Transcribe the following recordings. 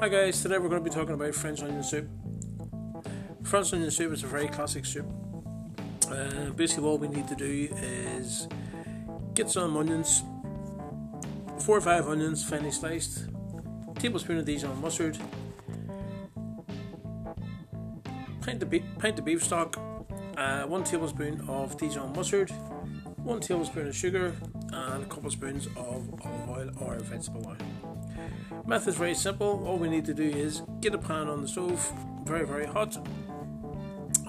Hi guys, today we're going to be talking about French onion soup. French onion soup is a very classic soup. Uh, basically, all we need to do is get some onions, four or five onions, finely sliced, tablespoon of Dijon mustard, pint of, be- pint of beef stock, uh, one tablespoon of Dijon mustard, one tablespoon of sugar, and a couple of spoons of olive oil or vegetable oil. Method is very simple. All we need to do is get a pan on the stove, very very hot.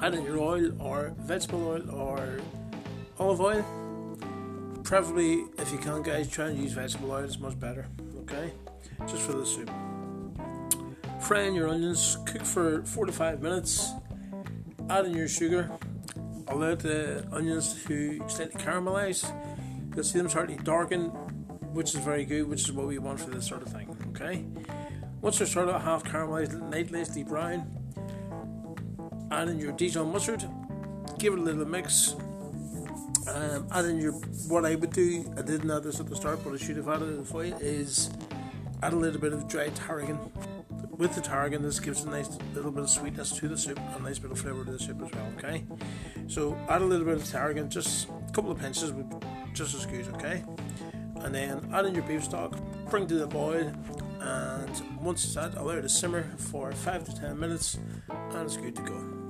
Add in your oil or vegetable oil or olive oil. Preferably, if you can, guys, try and use vegetable oil. It's much better. Okay, just for the soup. Fry in your onions. Cook for four to five minutes. Add in your sugar. Allow the onions to slightly caramelize. You'll see them starting to darken, which is very good, which is what we want for this sort of thing. Okay. Once they're sort of half caramelized, lightly brown, add in your Dijon mustard. Give it a little mix. Um, add in your what I would do. I didn't add this at the start, but I should have added it for you. Is add a little bit of dried tarragon. With the tarragon, this gives a nice little bit of sweetness to the soup, a nice bit of flavour to the soup as well. Okay, so add a little bit of tarragon, just a couple of pinches would just as good. Okay, and then add in your beef stock, bring to the boil, and once it's at, allow it to simmer for five to ten minutes, and it's good to go.